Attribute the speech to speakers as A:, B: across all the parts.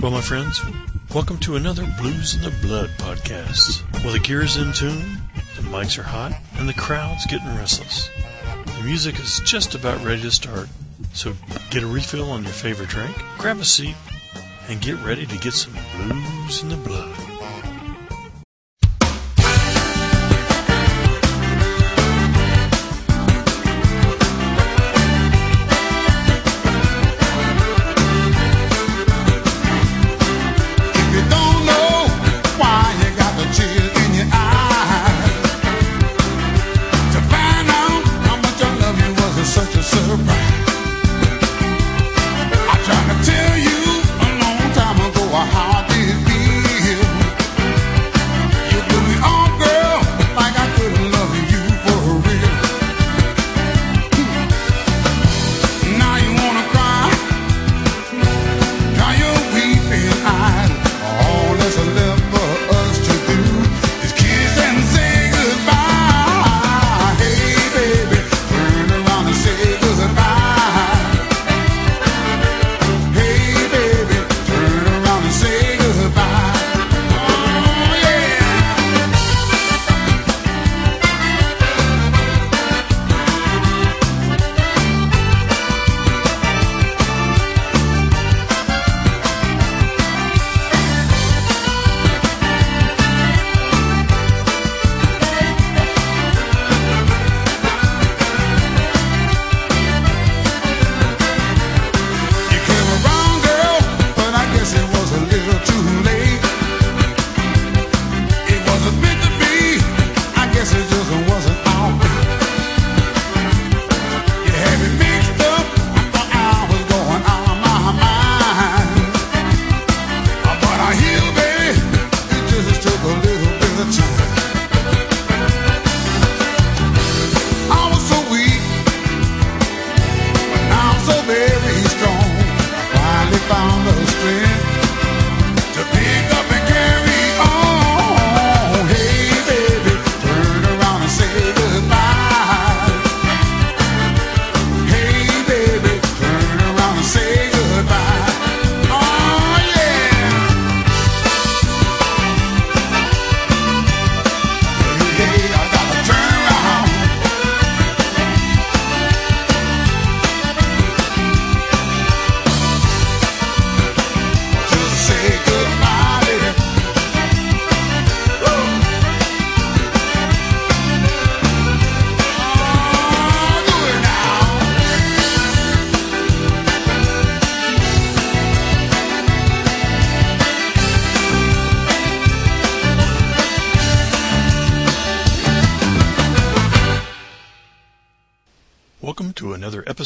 A: Well, my friends, welcome to another Blues in the Blood podcast. Well, the gear's in tune, the mics are hot, and the crowd's getting restless. The music is just about ready to start, so get a refill on your favorite drink, grab a seat, and get ready to get some blues in the blood.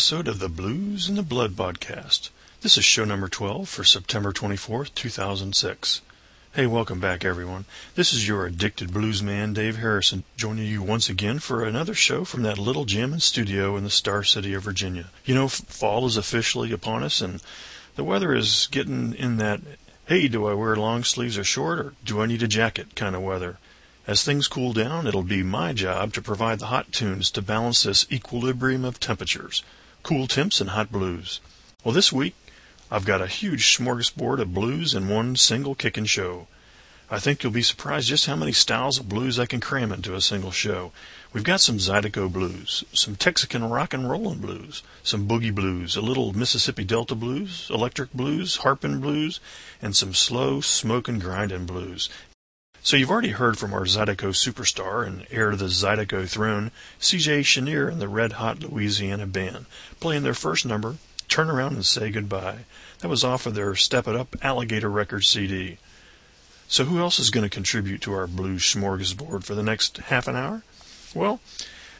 A: Episode of the Blues and the Blood podcast. This is show number 12 for September 24th, 2006. Hey, welcome back, everyone. This is your addicted blues man, Dave Harrison, joining you once again for another show from that little gym and studio in the Star City of Virginia. You know, fall is officially upon us, and the weather is getting in that, hey, do I wear long sleeves or short, or do I need a jacket kind of weather. As things cool down, it'll be my job to provide the hot tunes to balance this equilibrium of temperatures, cool temps and hot blues. Well, this week, I've got a huge smorgasbord of blues in one single kickin' show. I think you'll be surprised just how many styles of blues I can cram into a single show. We've got some Zydeco blues, some Texican rock and rollin' blues, some boogie blues, a little Mississippi Delta blues, electric blues, harpin' blues, and some slow smokin' grindin' blues. So you've already heard from our Zydeco superstar and heir to the Zydeco throne, C.J. Chenier and the Red Hot Louisiana Band, playing their first number, Turn Around and Say Goodbye. That was off of their Step It Up Alligator Records CD. So who else is going to contribute to our blue smorgasbord for the next half an hour? Well,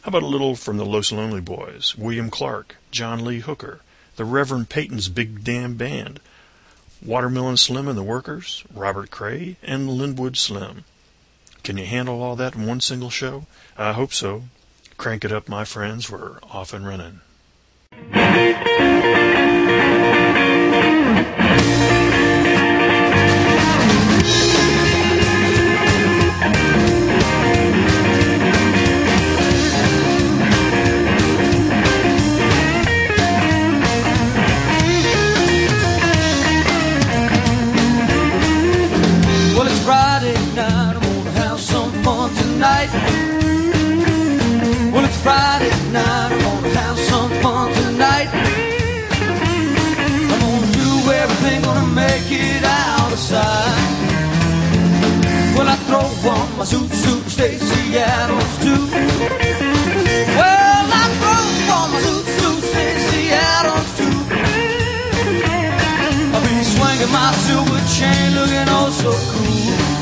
A: how about a little from the Los Lonely Boys, William Clarke, John Lee Hooker, the Reverend Peyton's Big Damn Band, Watermelon Slim and the Workers, Robert Cray, and Lynwood Slim. Can you handle all that in one single show? I hope so. Crank it up, my friends. We're off and running.
B: Friday night. I'm gonna have some fun tonight. I'm gonna do everything, gonna make it sight. Well, I throw on my Stacy Adams too. Well, I throw on my Stacy Adams too. I'll be swinging my silver chain, looking oh so cool.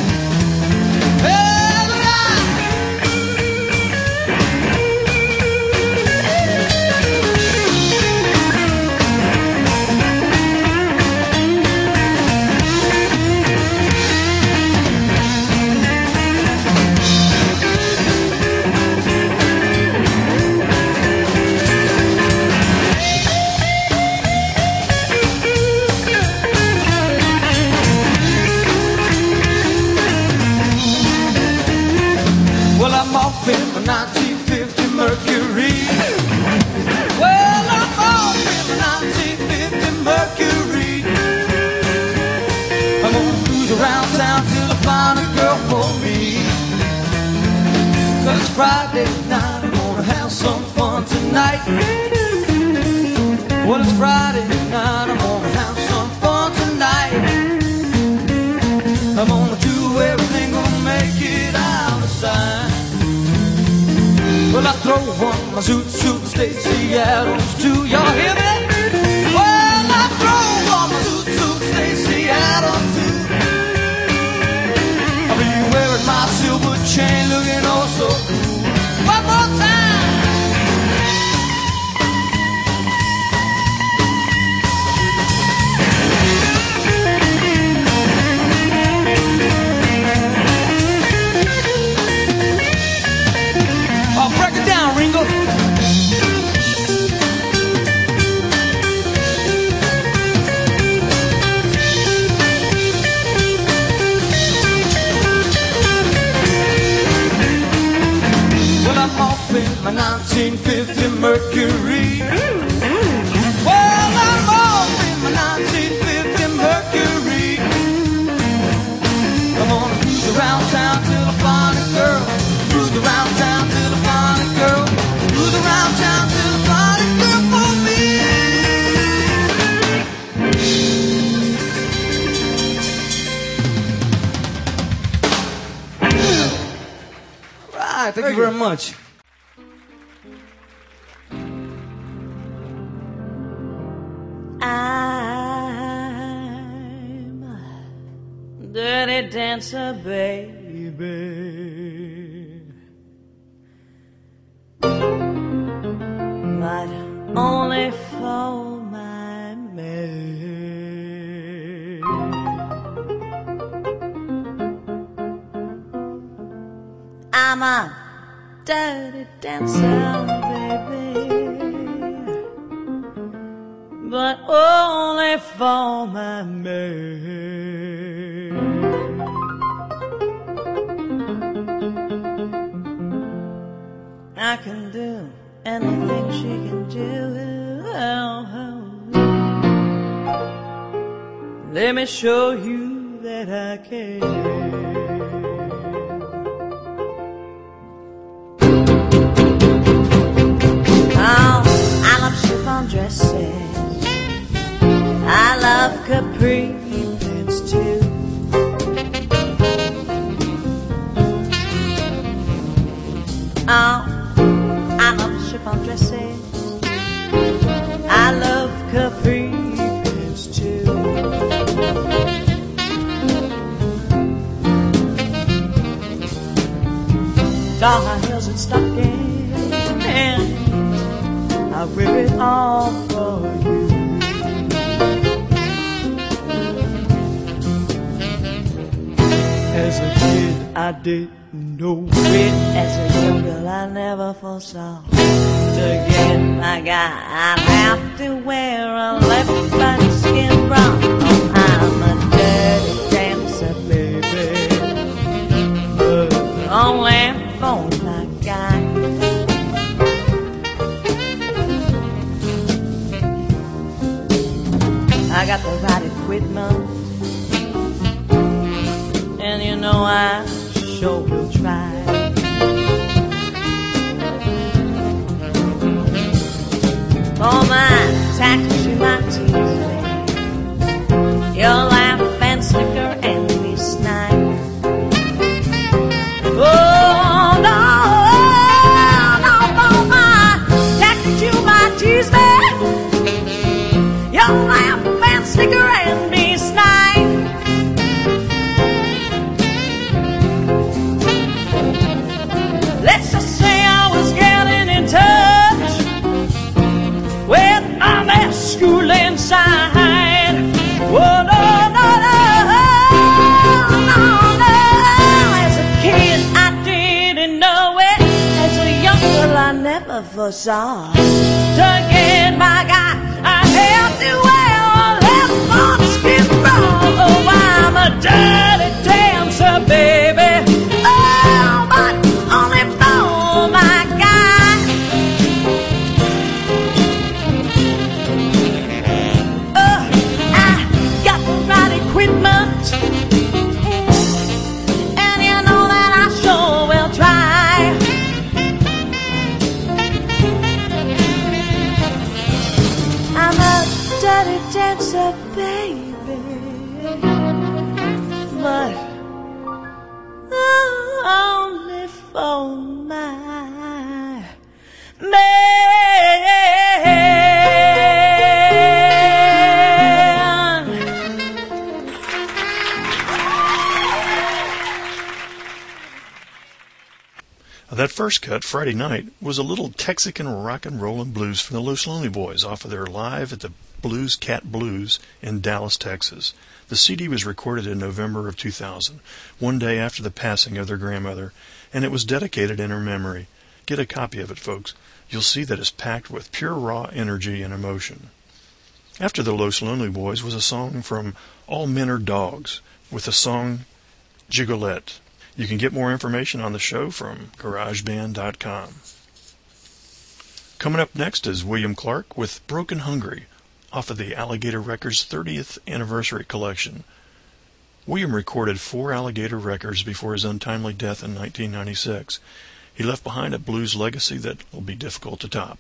C: Dirty dancer, baby. But only for my man. I'm a dirty dancer, baby but only for my man. I can do anything she can do. Let me show you that I can. Oh, I love chiffon dresses. I love capri pants too. Oh, chiffon dresses. I love capri pants too. Doll high heels and stockings, and I'll rip it all for you. As a kid, I didn't know it. As a young girl, I never foresaw. To get my guy, I'd have to wear a leopard skin bra. Oh, I'm a dirty dancer, baby. But only for my guy. I got the right equipment. And you know I mind, my teeth. To get my guy, I to wear a left on skin wrong. Oh, I'm a dirty dancer, baby. Baby.
A: That first cut, Friday night, was a little Texican rock and roll and blues from the Los Lonely Boys off of their live at the Blue Cat Blues in Dallas, Texas. The CD was recorded in November of 2000, one day after the passing of their grandmother, and it was dedicated in her memory. Get a copy of it, folks. You'll see that it's packed with pure raw energy and emotion. After the Los Lonely Boys was a song from All Men Are Dogs with the song Gigolette. You can get more information on the show from GarageBand.com. Coming up next is William Clarke with Broken Hungry off of the Alligator Records 30th Anniversary Collection. William recorded four Alligator records before his untimely death in 1996. He left behind a blues legacy that will be difficult to top.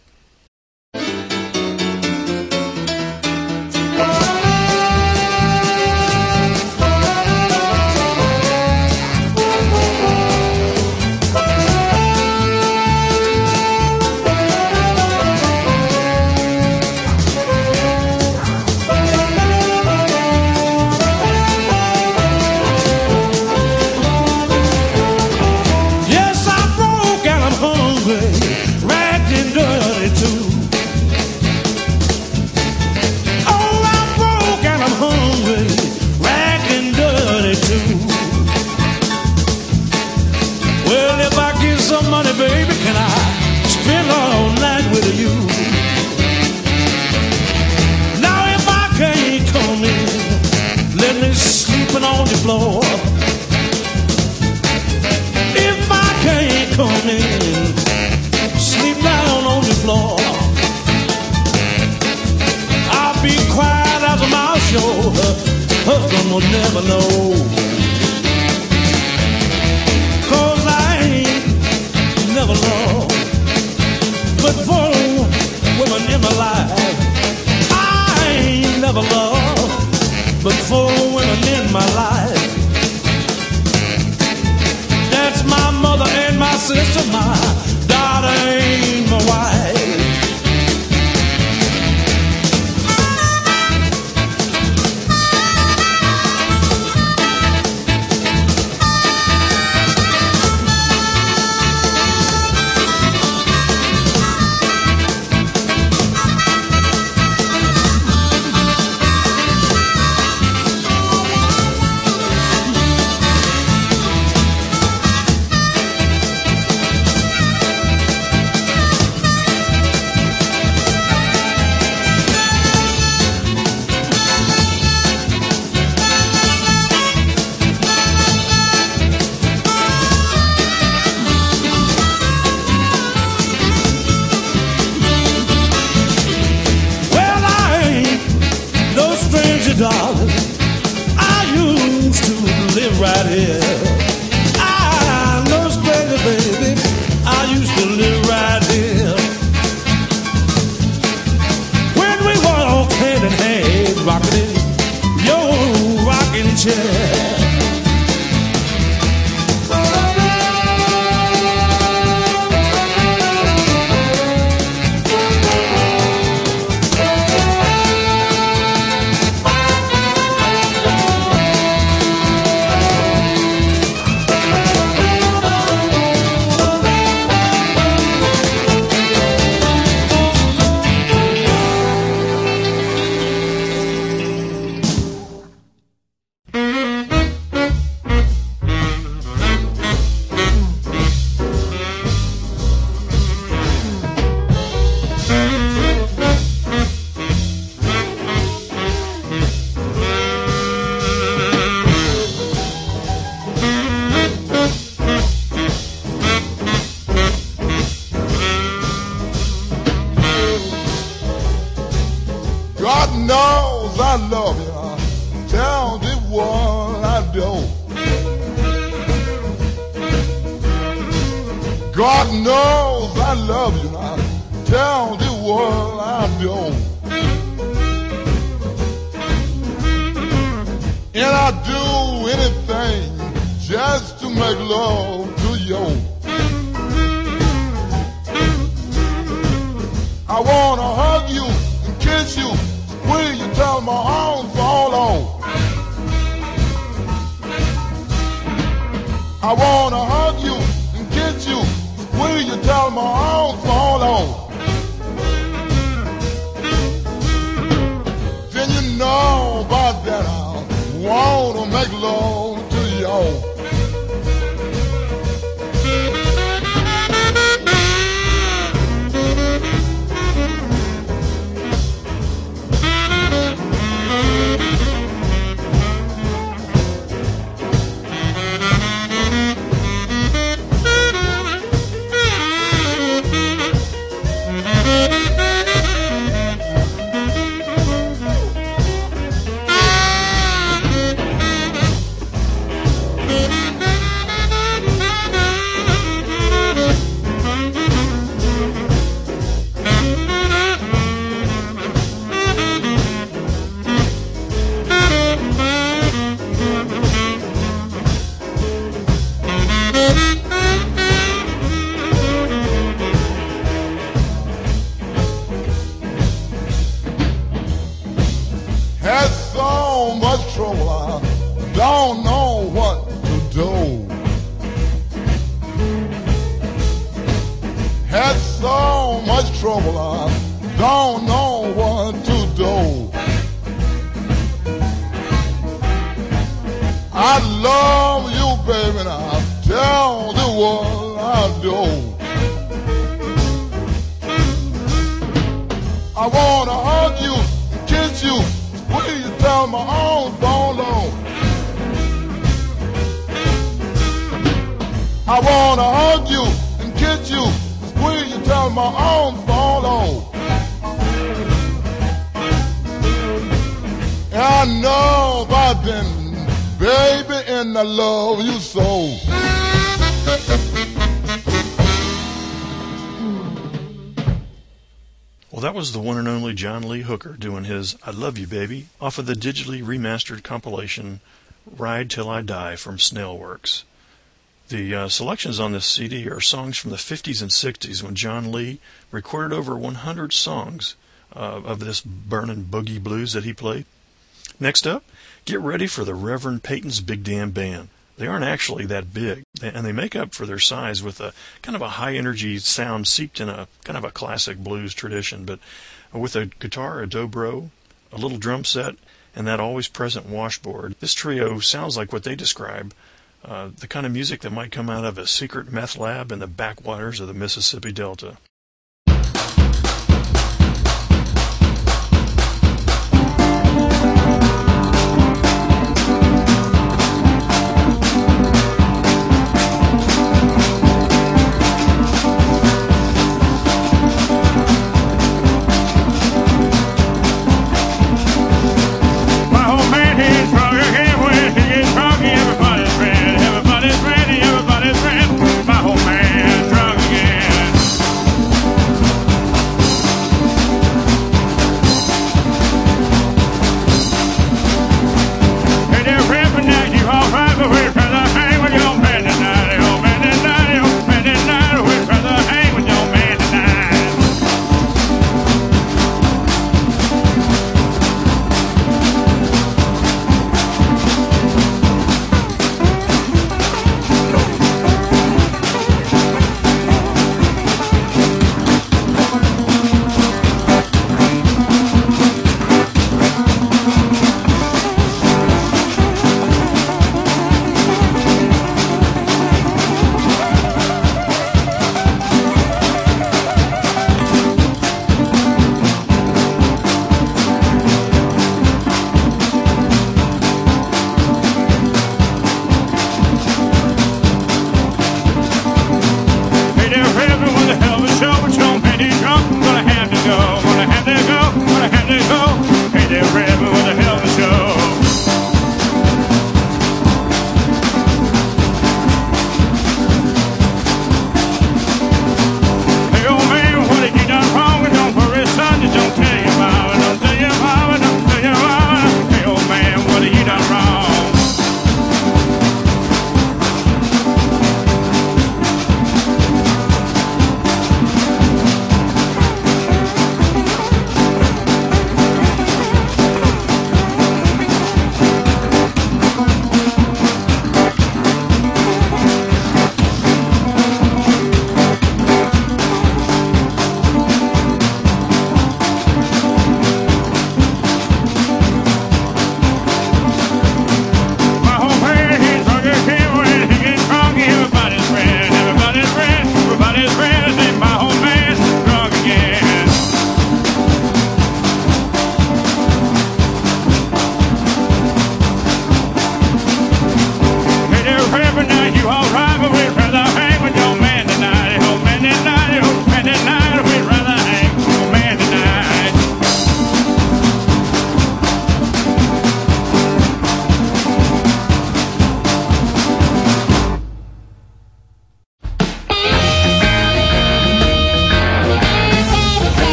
D: Darling. I used to live right here. To
E: hug you, kiss you, squeeze you my arms fall on. I wanna hug you and kiss you, squeeze you till my arms fall on. And I know by then, baby, and I love you so.
A: Well, that was the one and only John Lee Hooker doing his I Love You Baby off of the digitally remastered compilation Ride Till I Die from Snailworks. The uh, selections on this CD are songs from the 50s and 60s when John Lee recorded over 100 songs uh, of this burning boogie blues that he played. Next up, get ready for the Reverend Peyton's Big Damn Band. They aren't actually that big, and they make up for their size with a kind of a high energy sound seeped in a kind of a classic blues tradition, but with a guitar, a dobro, a little drum set, and that always present washboard. This trio sounds like what they describe uh, the kind of music that might come out of a secret meth lab in the backwaters of the Mississippi Delta.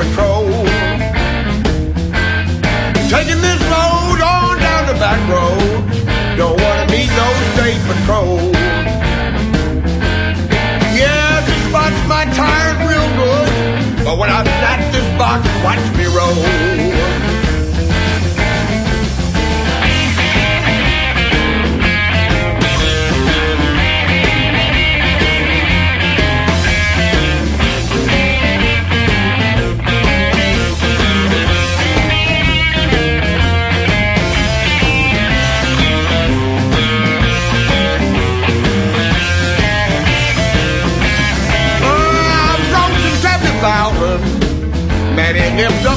F: Patrol. Taking this load on down the back road. Don't wanna meet no state patrol. Yeah, this box my tires real good. But when I snatch this box, watch me roll.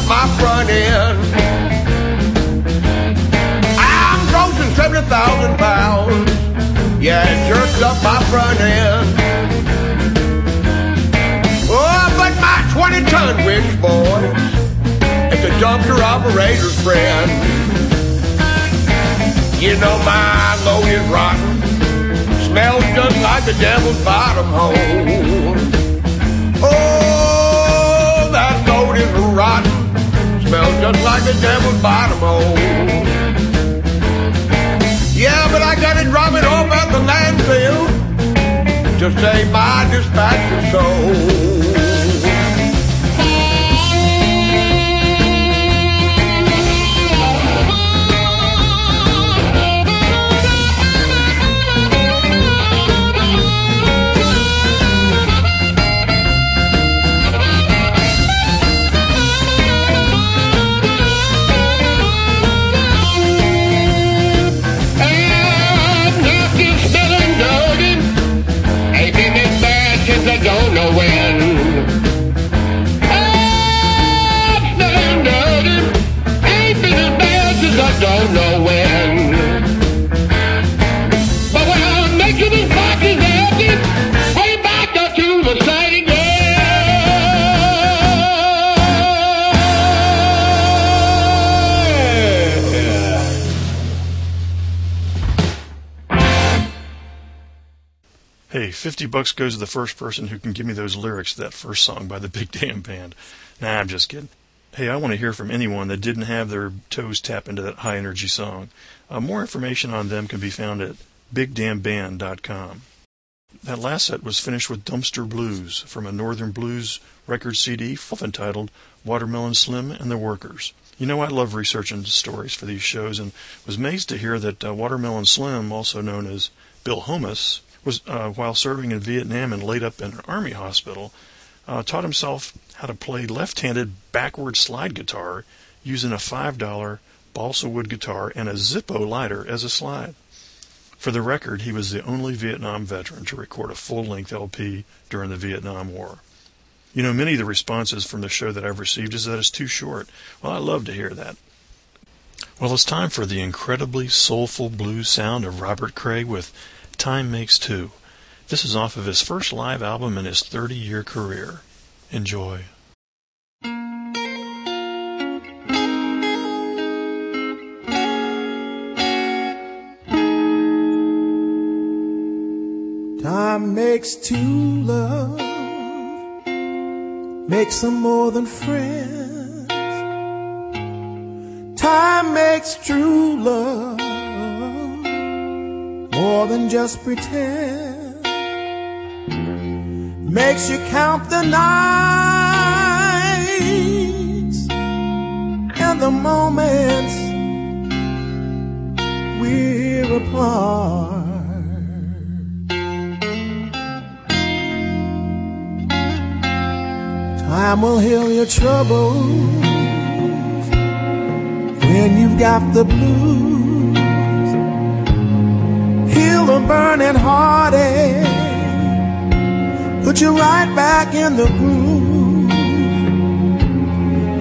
F: My front end. I'm grossing seventy thousand pounds. Yeah, it jerks up my front end. Oh, but my twenty ton winch, boys, it's a dumpster operator's friend. You know my load is rotten. Smells just like the devil's bottom hole. Oh, Smells just like the devil's bottom hole. Yeah, but I drop it off at the landfill to save my dispatcher's soul.
A: 50 bucks goes to the first person who can give me those lyrics to that first song by the Big Damn Band. Nah, I'm just kidding. Hey, I want to hear from anyone that didn't have their toes tap into that high energy song. Uh, more information on them can be found at bigdamnband.com. That last set was finished with Dumpster Blues from a Northern Blues record CD entitled Watermelon Slim and the Workers. You know, I love researching stories for these shows and was amazed to hear that uh, Watermelon Slim, also known as Bill Homans, was uh, while serving in Vietnam and laid up in an army hospital, uh, taught himself how to play left-handed backward slide guitar using a $5 balsa wood guitar and a Zippo lighter as a slide. For the record, he was the only Vietnam veteran to record a full-length LP during the Vietnam War. You know, many of the responses from the show that I've received is that it's too short. Well, I love to hear that. Well, it's time for the incredibly soulful blues sound of Robert Cray with Time Makes Two. This is off of his first live album in his 30 year career. Enjoy.
D: Time makes two love, makes them more than friends. Time makes true love more than just pretend. Makes you count the nights and the moments we're apart. Time will heal your troubles when you've got the blues. Heal a burning heartache, put you right back in the groove.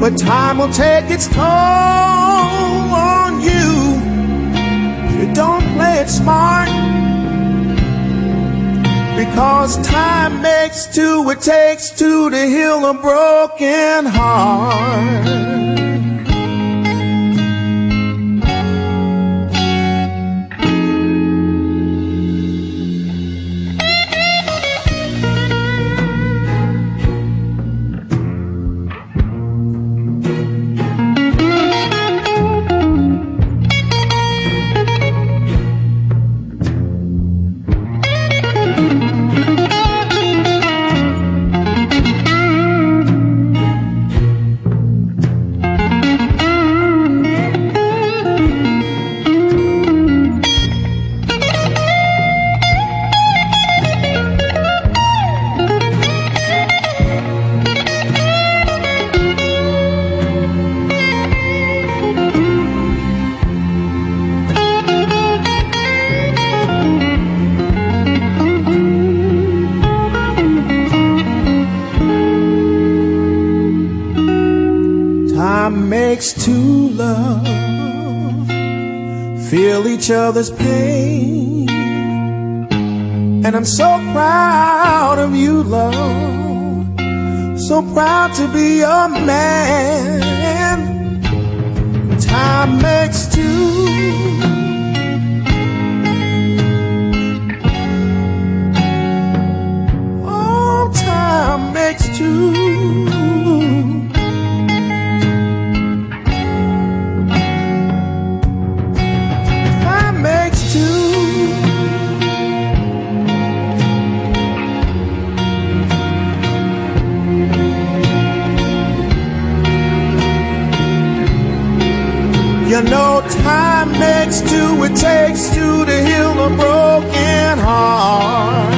D: But time will take its toll on you if you don't play it smart. Because time makes two, it takes two to heal a broken heart. Time makes two love feel each other's pain. And I'm so proud of you, love. So proud to be your man. Time makes two. Oh, time makes two. You know, time makes two, it takes two to heal a broken heart.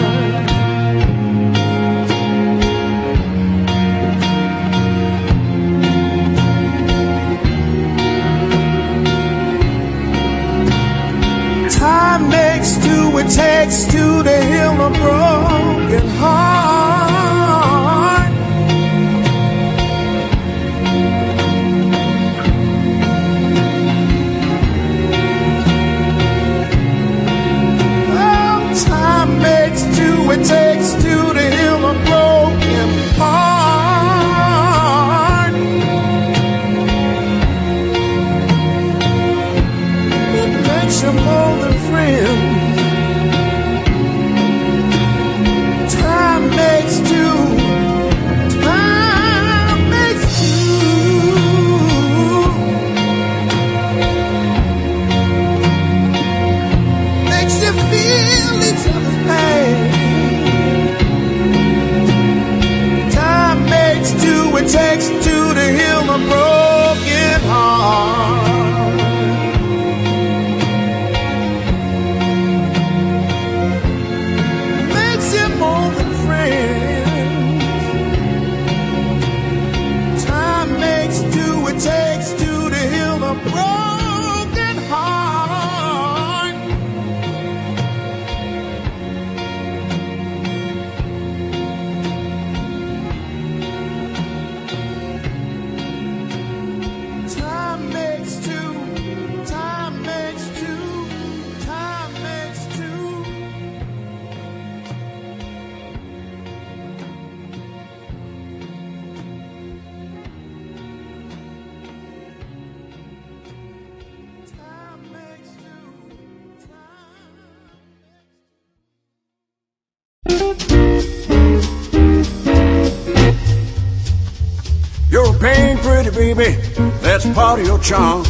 G: Part of your charm.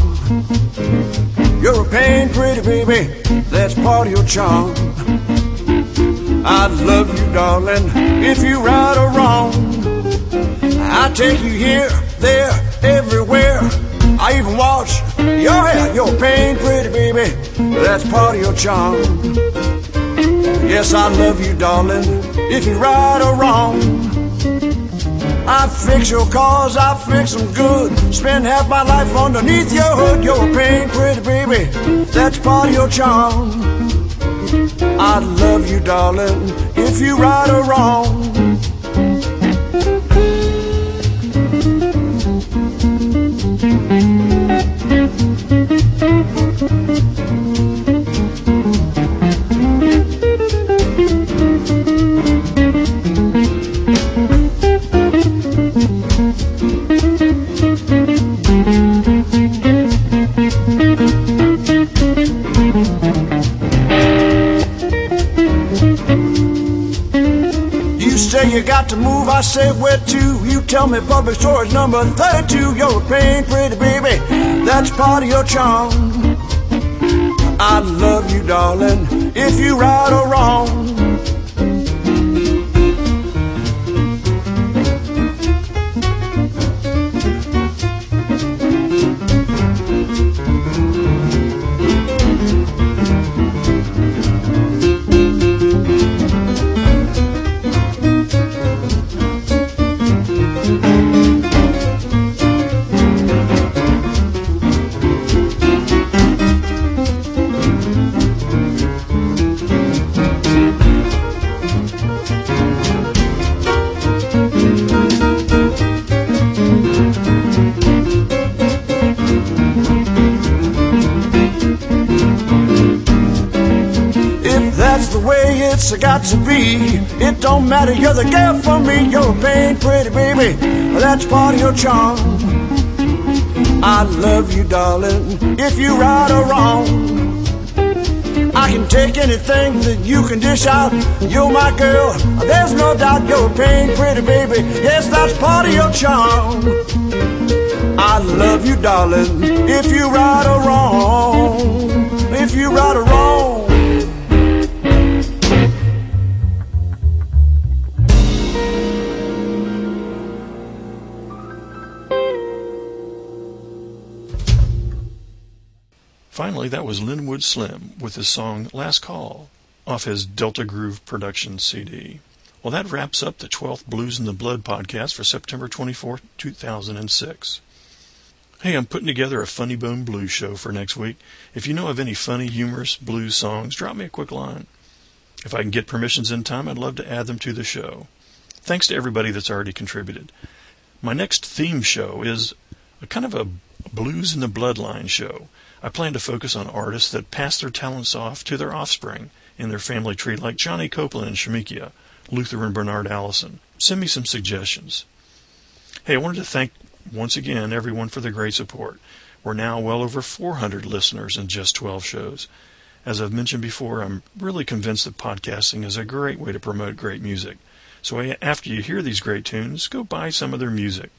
G: You're a pain pretty baby, that's part of your charm. I love you, darling, if you right or wrong. I take you here, there, everywhere. I even wash your hair. You're a pain pretty baby, that's part of your charm. Yes, I love you, darling, if you right or wrong. I fix your cars, I fix them good. Spend half my life underneath your hood. You're a pain, pretty baby. That's part of your charm. I'd love you, darling, if you right or wrong. Got to move, I say where to. You tell me public storage number 32. You're a pain, pretty baby. That's part of your charm. I love you, darling, if you right or wrong. Don't matter, you're the girl for me. You're a pain, pretty baby. That's part of your charm. I love you, darling, if you right or wrong. I can take anything that you can dish out. You're my girl, there's no doubt you're a pain, pretty baby. Yes, that's part of your charm. I love you, darling, if you right or wrong. If you right or wrong.
A: Finally, that was Lynwood Slim with his song Last Call off his Delta Groove Production CD. Well, that wraps up the 12th Blues in the Blood podcast for September 24, 2006. Hey, I'm putting together a Funny Bone Blues show for next week. If you know of any funny, humorous blues songs, drop me a quick line. If I can get permissions in time, I'd love to add them to the show. Thanks to everybody that's already contributed. My next theme show is a kind of a blues in the bloodline show. I plan to focus on artists that pass their talents off to their offspring in their family tree, like Johnny Copeland and Shemekia, Luther and Bernard Allison. Send me some suggestions. Hey, I wanted to thank once again everyone for the great support. We're now well over 400 listeners in just 12 shows. As I've mentioned before, I'm really convinced that podcasting is a great way to promote great music. So after you hear these great tunes, go buy some of their music.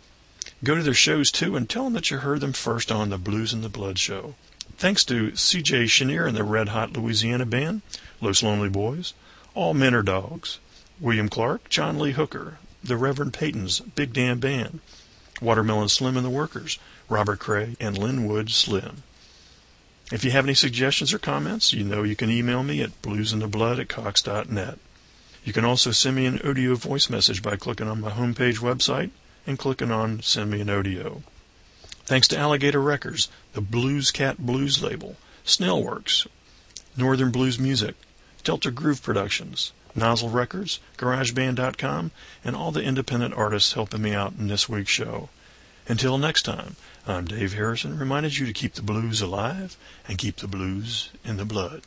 A: Go to their shows too and tell them that you heard them first on the Blues and the Blood show. Thanks to C.J. Chenier and the Red Hot Louisiana Band, Los Lonely Boys, All Men Are Dogs, William Clarke, John Lee Hooker, the Reverend Peyton's Big Damn Band, Watermelon Slim and the Workers, Robert Cray, and Lynwood Slim. If you have any suggestions or comments, you know you can email me at bluesintheblood at cox.net. You can also send me an audio voice message by clicking on my homepage website and clicking on Send Me an Audio. Thanks to Alligator Records, the Blues Cat Blues label, Snellworks, Northern Blues Music, Delta Groove Productions, Nozzle Records, GarageBand.com, and all the independent artists helping me out in this week's show. Until next time, I'm Dave Harrison, reminded you to keep the blues alive and keep the blues in the blood.